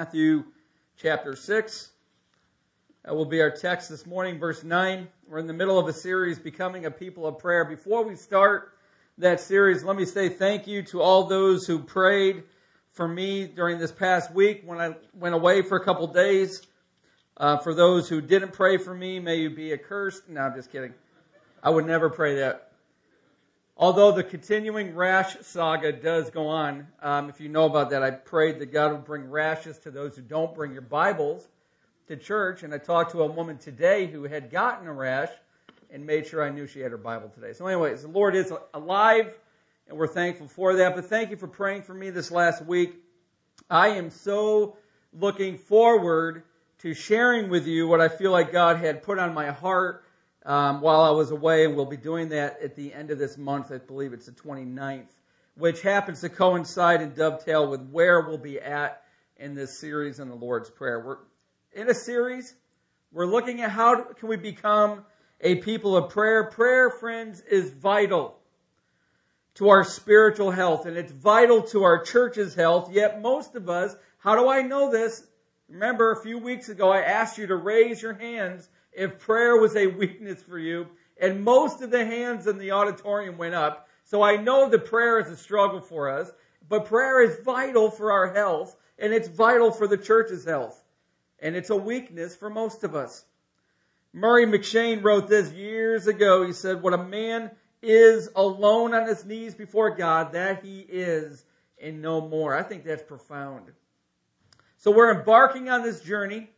Matthew chapter 6. That will be our text this morning, verse 9. We're in the middle of a series, Becoming a People of Prayer. Before we start that series, let me say thank you to all those who prayed for me during this past week when I went away for a couple days. Uh, for those who didn't pray for me, may you be accursed. No, I'm just kidding. I would never pray that. Although the continuing rash saga does go on, um, if you know about that, I prayed that God would bring rashes to those who don't bring your Bibles to church. And I talked to a woman today who had gotten a rash and made sure I knew she had her Bible today. So, anyways, the Lord is alive, and we're thankful for that. But thank you for praying for me this last week. I am so looking forward to sharing with you what I feel like God had put on my heart um, while I was away, and we'll be doing that at the end of this month. I believe it's the 29th, which happens to coincide and dovetail with where we'll be at in this series in the Lord's Prayer. We're in a series. We're looking at how can we become a people of prayer. Prayer, friends, is vital to our spiritual health, and it's vital to our church's health. Yet most of us, how do I know this? Remember, a few weeks ago, I asked you to raise your hands if prayer was a weakness for you, and most of the hands in the auditorium went up. So I know that prayer is a struggle for us, but prayer is vital for our health, and it's vital for the church's health. And it's a weakness for most of us. Murray McCheyne wrote this years ago. He said, What a man is alone on his knees before God, that he is, and no more. I think that's profound. So we're embarking on this journey.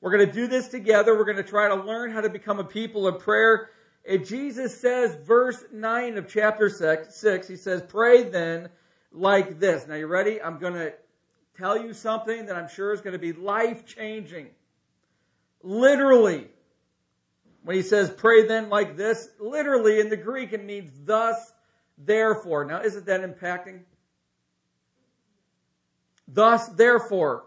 We're going to do this together. We're going to try to learn how to become a people of prayer. And Jesus says, verse 9 of chapter 6, he says, Pray then like this. Now, you ready? I'm going to tell you something that I'm sure is going to be life changing. Literally, when he says pray then like this, literally in the Greek it means thus, therefore. Now, isn't that impacting? Thus, therefore.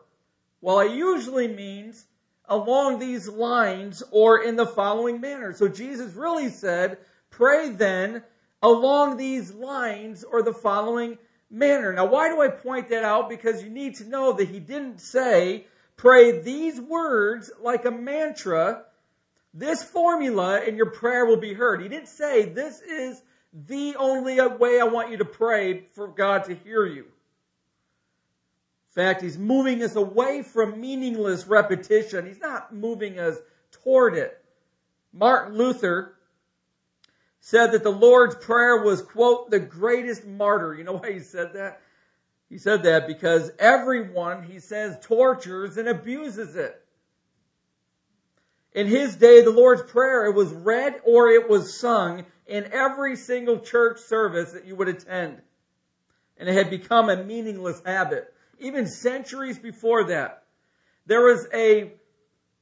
Well, it usually means along these lines or in the following manner. So Jesus really said, pray then along these lines or the following manner. Now, why do I point that out? Because you need to know that he didn't say, pray these words like a mantra. This formula and your prayer will be heard. He didn't say, this is the only way I want you to pray for God to hear you fact, he's moving us away from meaningless repetition. He's not moving us toward it. Martin Luther said that the Lord's Prayer was, quote, the greatest martyr. You know why he said that? He said that because everyone, he says, tortures and abuses it. In his day, the Lord's Prayer, it was read or it was sung in every single church service that you would attend. And it had become a meaningless habit even centuries before that, there was a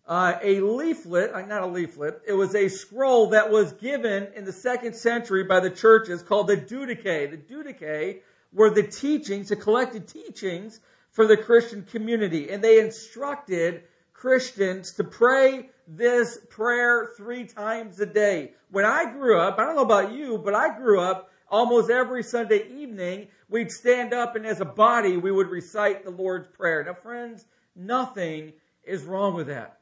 uh, a leaflet, uh, not a leaflet, it was a scroll that was given in the second century by the churches called the Didache. The Didache were the teachings, the collected teachings for the Christian community. And they instructed Christians to pray this prayer three times a day. When I grew up, I don't know about you, but I grew up almost every Sunday evening, we'd stand up and as a body, we would recite the Lord's Prayer. Now, friends, nothing is wrong with that.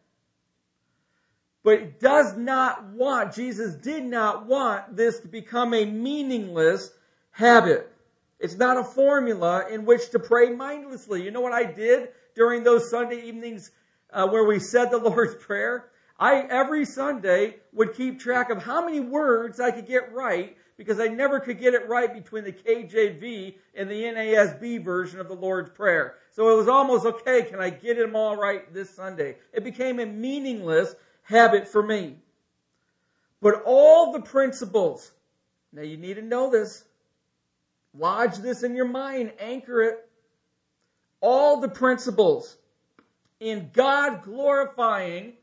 But does not want, Jesus did not want this to become a meaningless habit. It's not a formula in which to pray mindlessly. You know what I did during those Sunday evenings uh, where we said the Lord's Prayer? I, every Sunday, would keep track of how many words I could get right because I never could get it right between the KJV and the NASB version of the Lord's Prayer. So it was almost okay, can I get them all right this Sunday? It became a meaningless habit for me. But all the principles, now you need to know this, lodge this in your mind, anchor it. All the principles in God glorifying,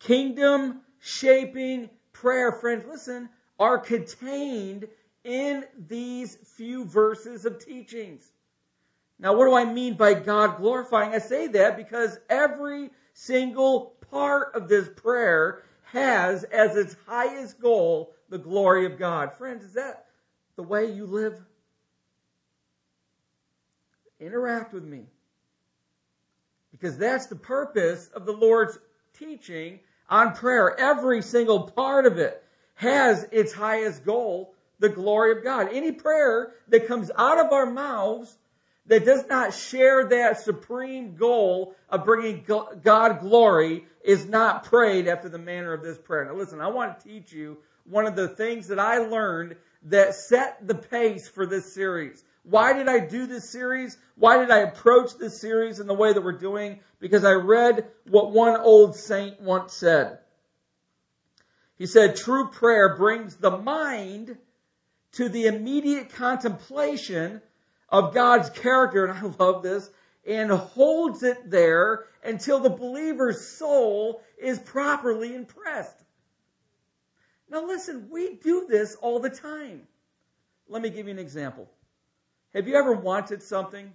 kingdom shaping prayer. Friends, listen, are contained in these few verses of teachings. Now, what do I mean by God glorifying? I say that because every single part of this prayer has as its highest goal the glory of God. Friends, is that the way you live? Interact with me. Because that's the purpose of the Lord's teaching on prayer. Every single part of it has its highest goal, the glory of God. Any prayer that comes out of our mouths that does not share that supreme goal of bringing God glory is not prayed after the manner of this prayer. Now listen, I want to teach you one of the things that I learned that set the pace for this series. Why did I do this series? Why did I approach this series in the way that we're doing? Because I read what one old saint once said. He said, true prayer brings the mind to the immediate contemplation of God's character, and I love this, and holds it there until the believer's soul is properly impressed. Now listen, we do this all the time. Let me give you an example. Have you ever wanted something?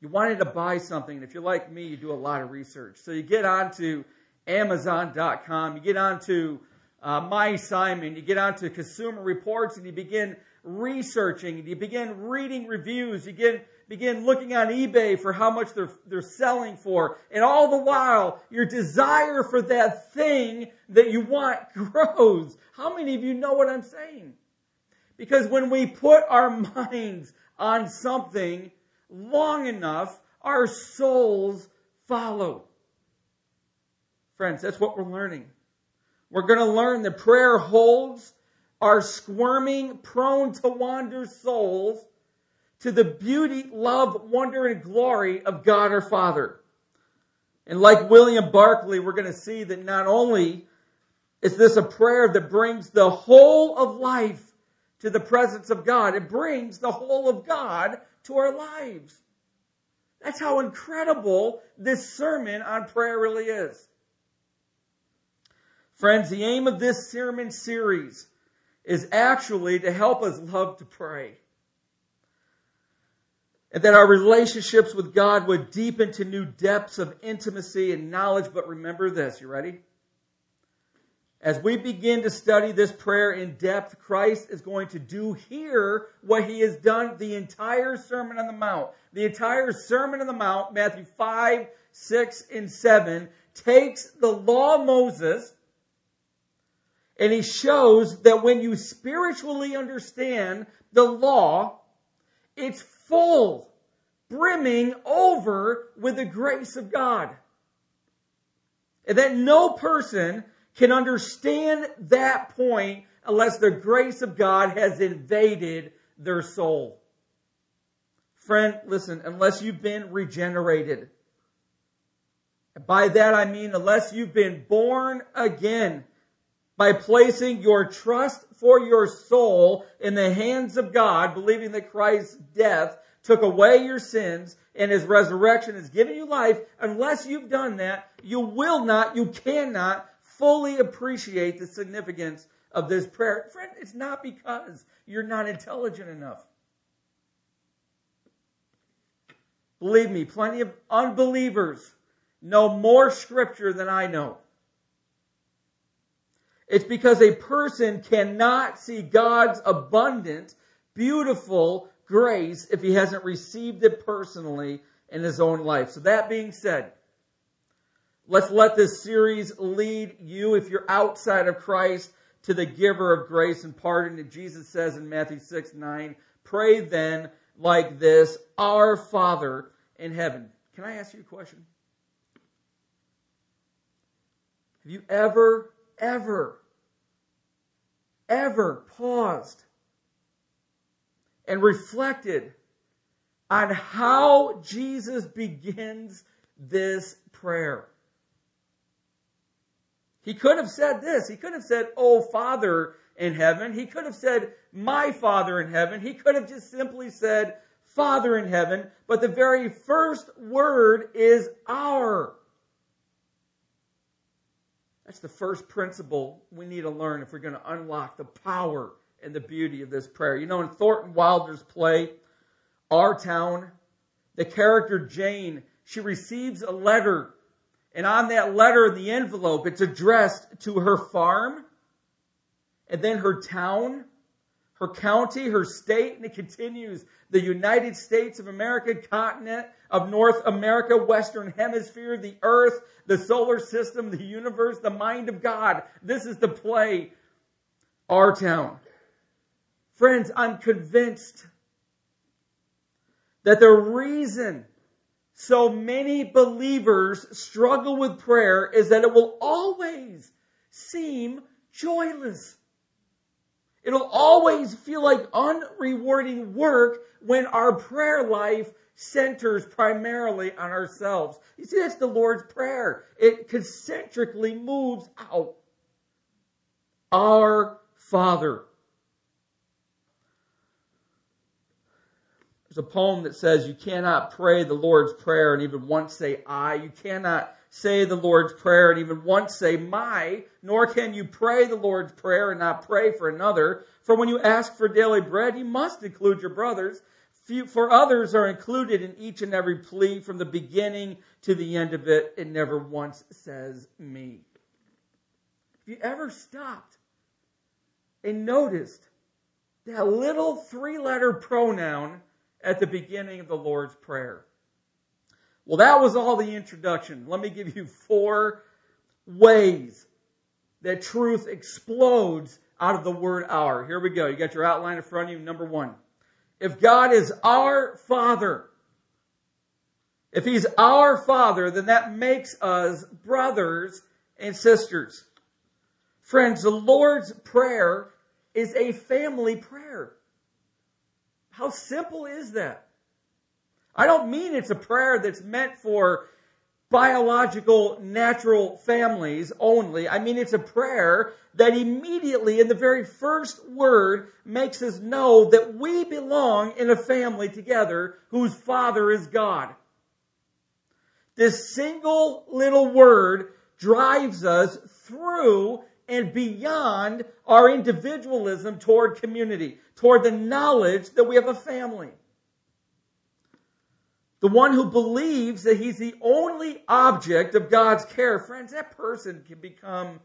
You wanted to buy something, and if you're like me, you do a lot of research. So you get onto Amazon.com, you get onto uh, mySimon, you get onto Consumer Reports, and you begin researching, you begin reading reviews, you begin, begin looking on eBay for how much they're, they're selling for. And all the while, your desire for that thing that you want grows. How many of you know what I'm saying? Because when we put our minds on something long enough, our souls follow. Friends, that's what we're learning. We're going to learn that prayer holds our squirming, prone to wander souls to the beauty, love, wonder, and glory of God our Father. And like William Barclay, we're going to see that not only is this a prayer that brings the whole of life to the presence of God, it brings the whole of God to our lives. That's how incredible this sermon on prayer really is. Friends, the aim of this sermon series is actually to help us love to pray. And that our relationships with God would deepen to new depths of intimacy and knowledge. But remember this, you ready? As we begin to study this prayer in depth, Christ is going to do here what he has done the entire Sermon on the Mount. The entire Sermon on the Mount, Matthew 5, 6, and 7, takes the law of Moses and he shows that when you spiritually understand the law, it's full, brimming over with the grace of God. And that no person can understand that point unless the grace of God has invaded their soul. Friend, listen, unless you've been regenerated. By that I mean unless you've been born again by placing your trust for your soul in the hands of God, believing that Christ's death took away your sins and his resurrection has given you life, unless you've done that, you will not, you cannot fully appreciate the significance of this prayer. Friend, it's not because you're not intelligent enough. Believe me, plenty of unbelievers know more scripture than I know. It's because a person cannot see God's abundant, beautiful grace if he hasn't received it personally in his own life. So that being said, let's let this series lead you, if you're outside of Christ, to the giver of grace and pardon. that Jesus says in Matthew 6, 9, pray then like this, Our Father in heaven. Can I ask you a question? Have you ever, ever ever paused and reflected on how Jesus begins this prayer. He could have said this. He could have said, Oh, Father in heaven. He could have said, My Father in heaven. He could have just simply said, Father in heaven. But the very first word is our. That's the first principle we need to learn if we're going to unlock the power and the beauty of this prayer. You know, in Thornton Wilder's play, Our Town, the character Jane, she receives a letter. And on that letter the envelope, it's addressed to her farm and then her town, her county, her state, and it continues. The United States of America, continent of North America, Western Hemisphere, the earth, the solar system, the universe, the mind of God. This is the play, Our Town. Friends, I'm convinced that the reason so many believers struggle with prayer is that it will always seem joyless. It'll always feel like unrewarding work when our prayer life centers primarily on ourselves. You see, that's the Lord's Prayer. It concentrically moves out. Our Father. There's a poem that says, You cannot pray the Lord's Prayer and even once say I. You cannot say the Lord's Prayer and even once say my, nor can you pray the Lord's Prayer and not pray for another. For when you ask for daily bread, you must include your brothers. For others are included in each and every plea from the beginning to the end of it. It never once says me. Have you ever stopped and noticed that little three letter pronoun at the beginning of the Lord's Prayer? Well, that was all the introduction. Let me give you four ways that truth explodes out of the word our. Here we go. You got your outline in front of you. Number one. If God is our Father, if He's our Father, then that makes us brothers and sisters. Friends, the Lord's Prayer is a family prayer. How simple is that? I don't mean it's a prayer that's meant for biological, natural families only. I mean, it's a prayer that immediately in the very first word makes us know that we belong in a family together whose father is God. This single little word drives us through and beyond our individualism toward community, toward the knowledge that we have a family. The one who believes that he's the only object of God's care, friends, that person can become,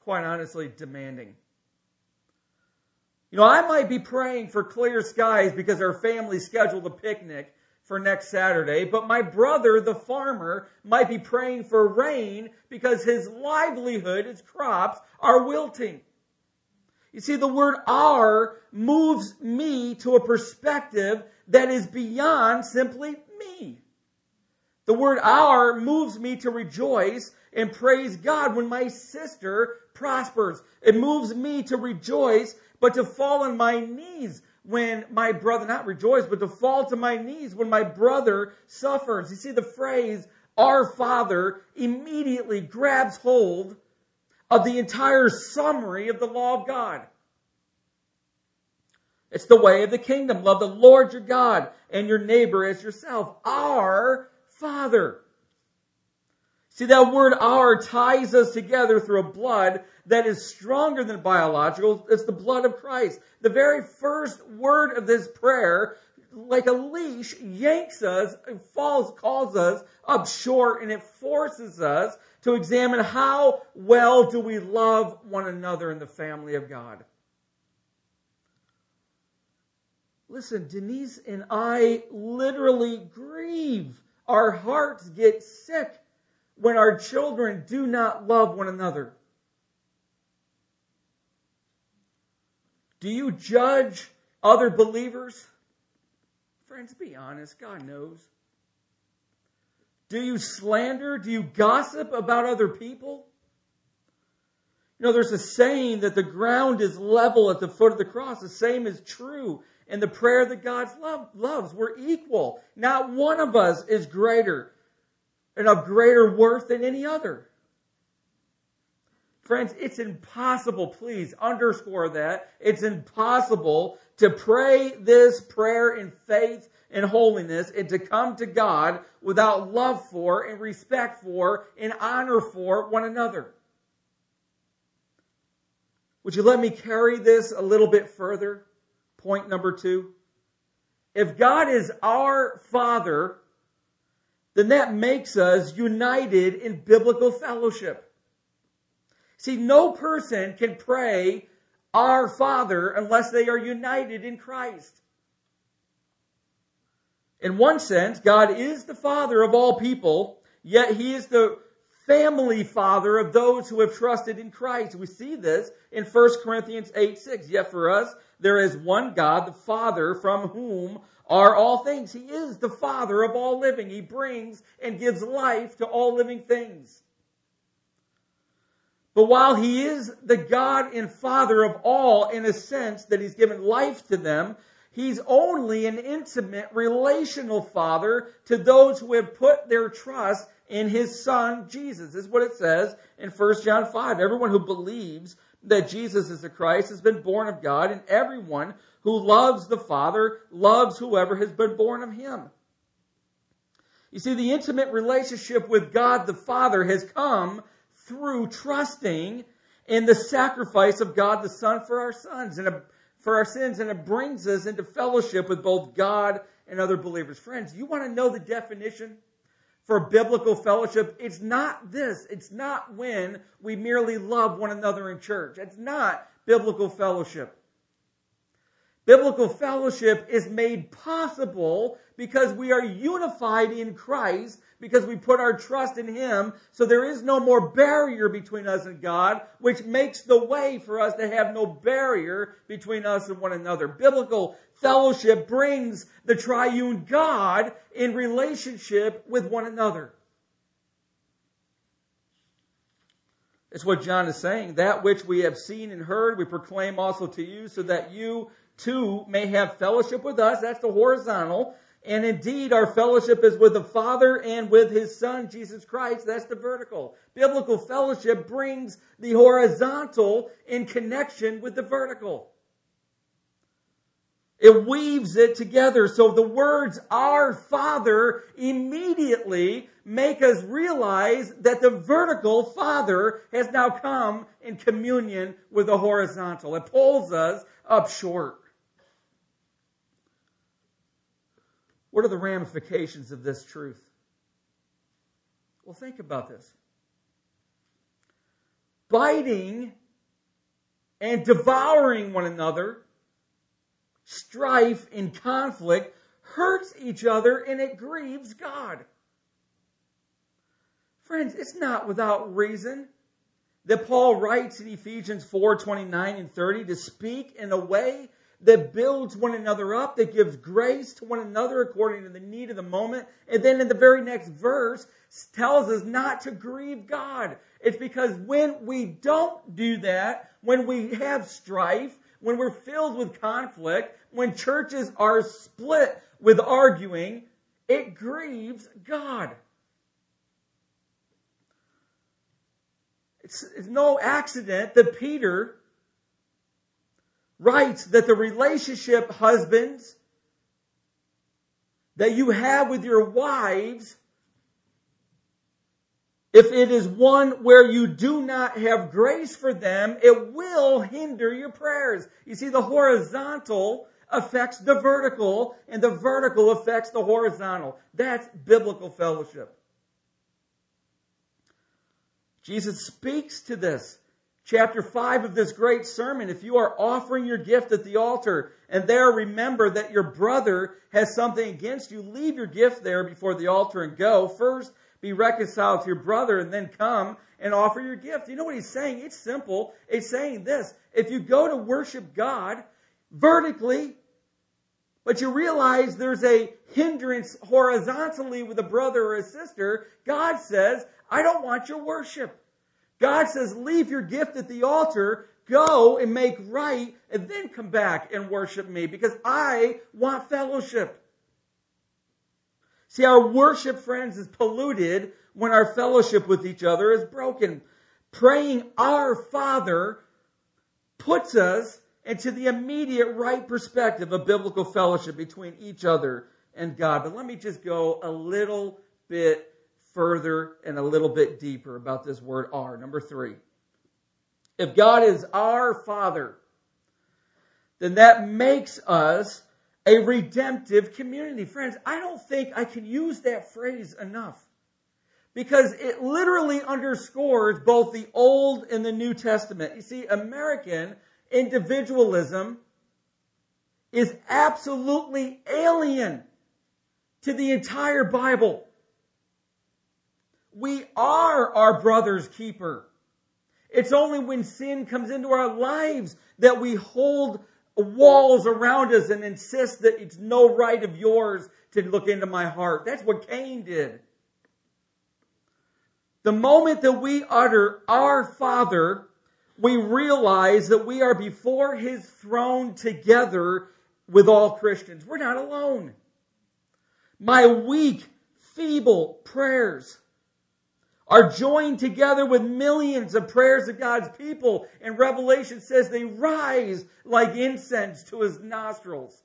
quite honestly, demanding. You know, I might be praying for clear skies because our family scheduled a picnic for next Saturday, but my brother, the farmer, might be praying for rain because his livelihood, his crops, are wilting. You see, the word our moves me to a perspective that is beyond simply me. The word our moves me to rejoice and praise God when my sister prospers. It moves me to rejoice, but to fall on my knees when my brother, not rejoice, but to fall to my knees when my brother suffers. You see, the phrase, our Father, immediately grabs hold of the entire summary of the law of God. It's the way of the kingdom. Love the Lord your God and your neighbor as yourself. Our Father. See, that word our ties us together through a blood that is stronger than biological. It's the blood of Christ. The very first word of this prayer, like a leash, yanks us, falls, calls us up short, and it forces us to examine how well do we love one another in the family of God. Listen, Denise and I literally grieve. Our hearts get sick when our children do not love one another. Do you judge other believers? Friends, be honest. God knows. Do you slander? Do you gossip about other people? You know, there's a saying that the ground is level at the foot of the cross. The same is true and the prayer that God love, loves. We're equal. Not one of us is greater and of greater worth than any other. Friends, it's impossible, please underscore that. It's impossible to pray this prayer in faith and holiness and to come to God without love for and respect for and honor for one another. Would you let me carry this a little bit further? Point number two. If God is our Father, then that makes us united in biblical fellowship. See, no person can pray our Father unless they are united in Christ. In one sense, God is the Father of all people, yet He is the family father of those who have trusted in Christ. We see this in 1 Corinthians 8 6. Yet for us, there is one God, the Father, from whom are all things. He is the Father of all living. He brings and gives life to all living things. But while He is the God and Father of all, in a sense that He's given life to them, He's only an intimate relational Father to those who have put their trust in His Son, Jesus. This is what it says in 1 John 5. Everyone who believes that Jesus is the Christ has been born of God, and everyone who loves the Father loves whoever has been born of Him. You see, the intimate relationship with God the Father has come through trusting in the sacrifice of God the Son for our sons and for our sins, and it brings us into fellowship with both God and other believers. Friends, you want to know the definition for biblical fellowship? It's not this. It's not when we merely love one another in church. It's not biblical fellowship. Biblical fellowship is made possible because we are unified in Christ because we put our trust in Him. So there is no more barrier between us and God, which makes the way for us to have no barrier between us and one another. Biblical fellowship brings the triune God in relationship with one another. It's what John is saying. That which we have seen and heard, we proclaim also to you, so that you too may have fellowship with us. That's the horizontal. And indeed, our fellowship is with the Father and with His Son, Jesus Christ. That's the vertical. Biblical fellowship brings the horizontal in connection with the vertical. It weaves it together. So the words, our Father, immediately make us realize that the vertical Father has now come in communion with the horizontal. It pulls us up short. What are the ramifications of this truth? Well, think about this. Biting and devouring one another, strife and conflict hurts each other and it grieves God. Friends, it's not without reason that Paul writes in Ephesians 4 29 and 30 to speak in a way that builds one another up, that gives grace to one another according to the need of the moment. And then in the very next verse tells us not to grieve God. It's because when we don't do that, when we have strife, when we're filled with conflict, when churches are split with arguing, it grieves God. It's, it's no accident that Peter writes that the relationship, husbands, that you have with your wives, if it is one where you do not have grace for them, it will hinder your prayers. You see, the horizontal affects the vertical, and the vertical affects the horizontal. That's biblical fellowship. Jesus speaks to this chapter 5 of this great sermon, if you are offering your gift at the altar and there remember that your brother has something against you, leave your gift there before the altar and go. First, be reconciled to your brother and then come and offer your gift. You know what he's saying? It's simple. It's saying this. If you go to worship God vertically, but you realize there's a hindrance horizontally with a brother or a sister, God says, I don't want your worship. God says, leave your gift at the altar, go and make right, and then come back and worship me because I want fellowship. See, our worship, friends, is polluted when our fellowship with each other is broken. Praying our Father puts us into the immediate right perspective of biblical fellowship between each other and God. But let me just go a little bit further and a little bit deeper about this word "our." Number three. If God is our Father, then that makes us a redemptive community. Friends, I don't think I can use that phrase enough because it literally underscores both the Old and the New Testament. You see, American individualism is absolutely alien to the entire Bible. We are our brother's keeper. It's only when sin comes into our lives that we hold walls around us and insist that it's no right of yours to look into my heart. That's what Cain did. The moment that we utter our Father, we realize that we are before His throne together with all Christians. We're not alone. My weak, feeble prayers are joined together with millions of prayers of God's people. And Revelation says they rise like incense to his nostrils.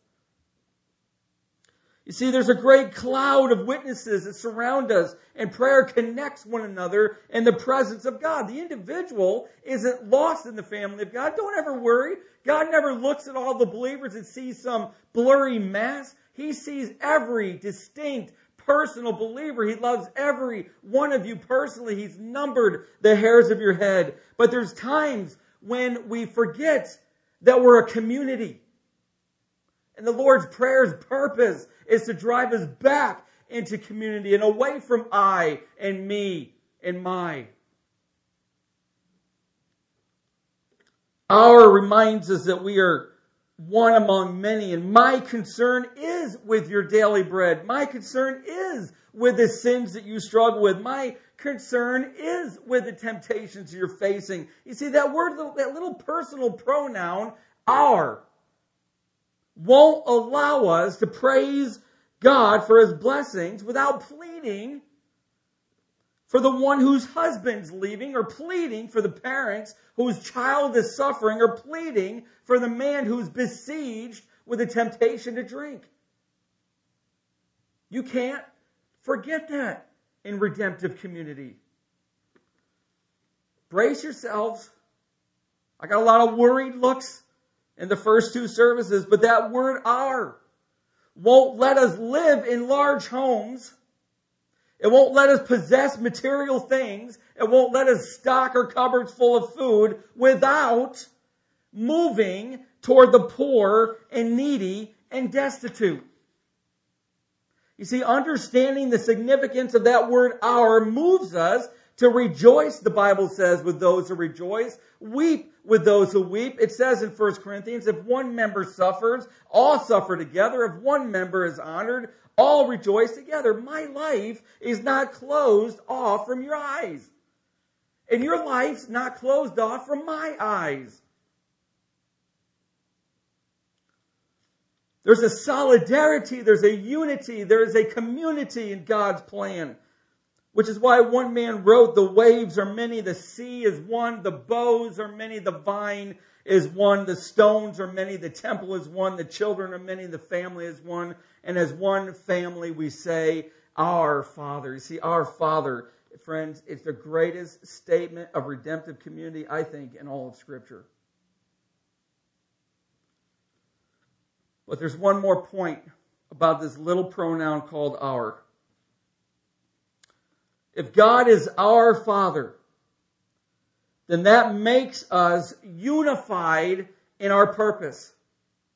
You see, there's a great cloud of witnesses that surround us, and prayer connects one another in the presence of God. The individual isn't lost in the family of God. Don't ever worry. God never looks at all the believers and sees some blurry mass. He sees every distinct personal believer. He loves every one of you personally. He's numbered the hairs of your head. But there's times when we forget that we're a community. And the Lord's Prayer's purpose is to drive us back into community and away from I and me and my. Our reminds us that we are one among many. And my concern is with your daily bread. My concern is with the sins that you struggle with. My concern is with the temptations you're facing. You see, that word, that little personal pronoun, our, won't allow us to praise God for his blessings without pleading for the one whose husband's leaving, or pleading for the parents whose child is suffering, or pleading for the man who's besieged with a temptation to drink. You can't forget that in redemptive community. Brace yourselves. I got a lot of worried looks in the first two services, but that word our won't let us live in large homes it won't let us possess material things. It won't let us stock our cupboards full of food without moving toward the poor and needy and destitute. You see, understanding the significance of that word our moves us to rejoice, the Bible says, with those who rejoice, weep with those who weep. It says in 1 Corinthians, if one member suffers, all suffer together. If one member is honored, all rejoice together. My life is not closed off from your eyes. And your life's not closed off from my eyes. There's a solidarity, there's a unity, there is a community in God's plan. Which is why one man wrote, The waves are many, the sea is one, the boughs are many, the vine is one, the stones are many, the temple is one, the children are many, the family is one, and as one family we say, Our Father. You see, Our Father, friends, it's the greatest statement of redemptive community, I think, in all of Scripture. But there's one more point about this little pronoun called our. If God is our Father, then that makes us unified in our purpose.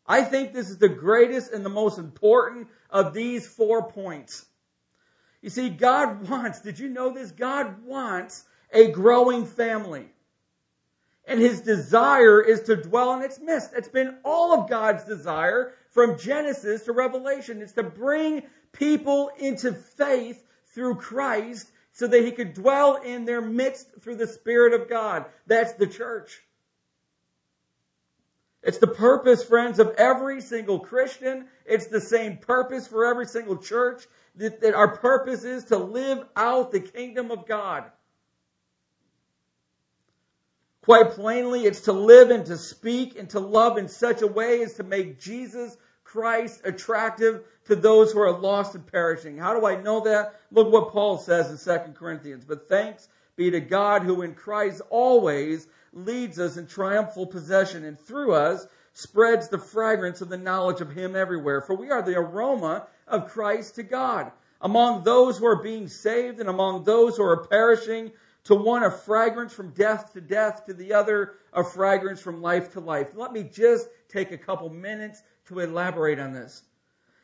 I think this is the greatest and the most important of these four points. You see, God wants, did you know this? God wants a growing family. And his desire is to dwell in its midst. It's been all of God's desire from Genesis to Revelation. It's to bring people into faith through Christ so that he could dwell in their midst through the Spirit of God. That's the church. It's the purpose, friends, of every single Christian. It's the same purpose for every single church. That, that our purpose is to live out the kingdom of God. Quite plainly, it's to live and to speak and to love in such a way as to make Jesus Christ attractive to those who are lost and perishing. How do I know that? Look what Paul says in 2 Corinthians. But thanks be to God who in Christ always leads us in triumphal possession and through us spreads the fragrance of the knowledge of him everywhere. For we are the aroma of Christ to God. Among those who are being saved and among those who are perishing, To one, a fragrance from death to death, to the other, a fragrance from life to life. Let me just take a couple minutes to elaborate on this.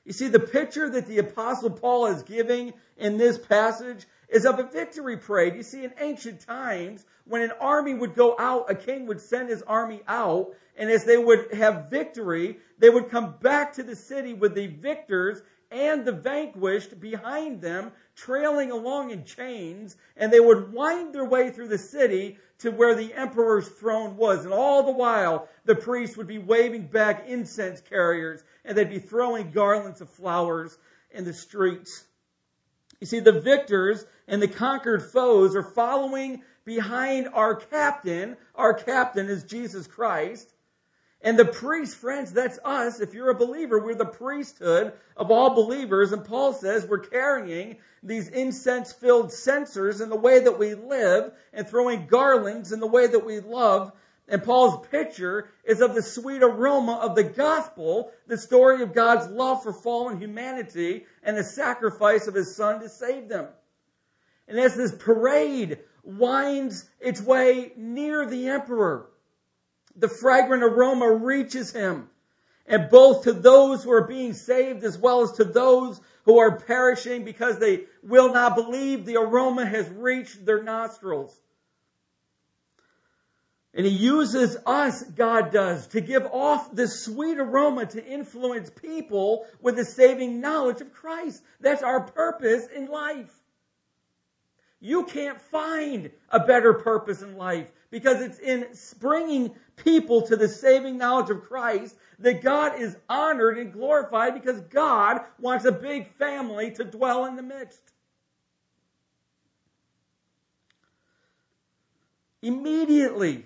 You see, the picture that the apostle Paul is giving in this passage is of a victory parade. You see, in ancient times, when an army would go out, a king would send his army out, and as they would have victory, they would come back to the city with the victors and the vanquished behind them, trailing along in chains, and they would wind their way through the city to where the emperor's throne was. And all the while, the priests would be waving back incense carriers, and they'd be throwing garlands of flowers in the streets. You see, the victors and the conquered foes are following behind our captain. Our captain is Jesus Christ. And the priest, friends, that's us. If you're a believer, we're the priesthood of all believers. And Paul says we're carrying these incense filled censers in the way that we live and throwing garlands in the way that we love. And Paul's picture is of the sweet aroma of the gospel, the story of God's love for fallen humanity and the sacrifice of his son to save them. And as this parade winds its way near the emperor, the fragrant aroma reaches him. And both to those who are being saved as well as to those who are perishing because they will not believe the aroma has reached their nostrils. And he uses us, God does, to give off this sweet aroma to influence people with the saving knowledge of Christ. That's our purpose in life. You can't find a better purpose in life because it's in bringing people to the saving knowledge of Christ that God is honored and glorified because God wants a big family to dwell in the midst. Immediately,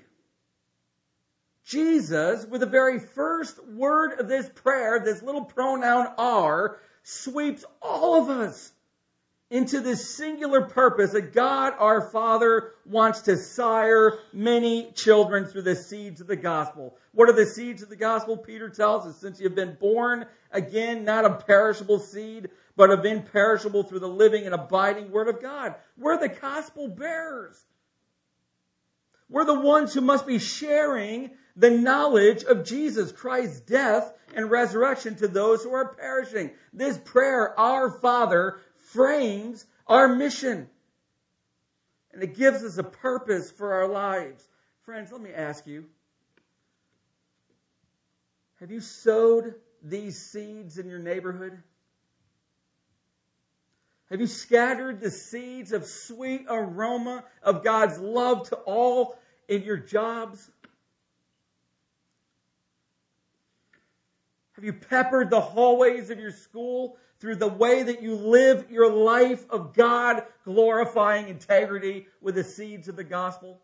Jesus, with the very first word of this prayer, this little pronoun our, sweeps all of us into this singular purpose that God our Father wants to sire many children through the seeds of the gospel. What are the seeds of the gospel? Peter tells us, since you've been born again, not a perishable seed, but of imperishable through the living and abiding word of God. We're the gospel bearers. We're the ones who must be sharing the knowledge of Jesus Christ's death and resurrection to those who are perishing. This prayer, Our Father, frames our mission. And it gives us a purpose for our lives. Friends, let me ask you have you sowed these seeds in your neighborhood? Have you scattered the seeds of sweet aroma of God's love to all in your jobs? Have you peppered the hallways of your school through the way that you live your life of God glorifying integrity with the seeds of the gospel?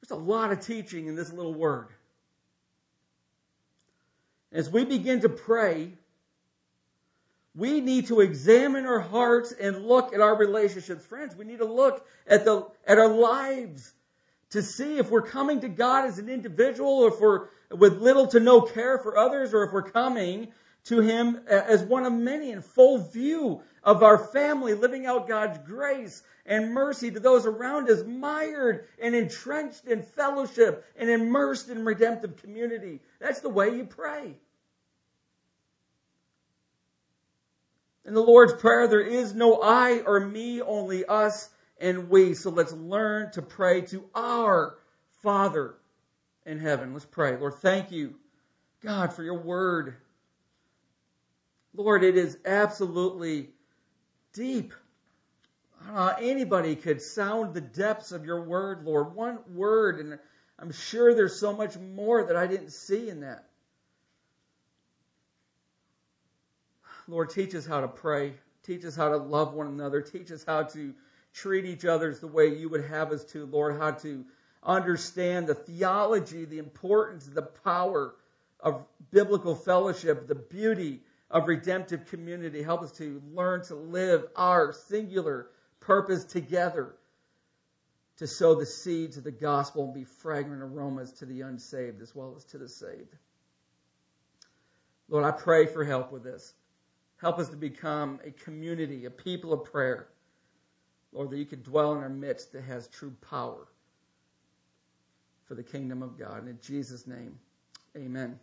There's a lot of teaching in this little word. As we begin to pray, we need to examine our hearts and look at our relationships. Friends, we need to look at the, at our lives to see if we're coming to God as an individual or if we're with little to no care for others or if we're coming to Him uh, as one of many in full view of our family, living out God's grace and mercy to those around us, mired and entrenched in fellowship and immersed in redemptive community. That's the way you pray. In the Lord's Prayer, there is no I or me, only us and we. So let's learn to pray to our Father in heaven. Let's pray. Lord, thank you, God, for your word. Lord, it is absolutely deep. Anybody could sound the depths of your word, Lord. One word, and I'm sure there's so much more that I didn't see in that. Lord, teach us how to pray. Teach us how to love one another. Teach us how to treat each other the way you would have us to, Lord, how to understand the theology, the importance, the power of biblical fellowship, the beauty of redemptive community. Help us to learn to live our singular purpose together to sow the seeds of the gospel and be fragrant aromas to the unsaved as well as to the saved. Lord, I pray for help with this. Help us to become a community, a people of prayer. Lord, that you could dwell in our midst that has true power for the kingdom of God. In Jesus' name, amen.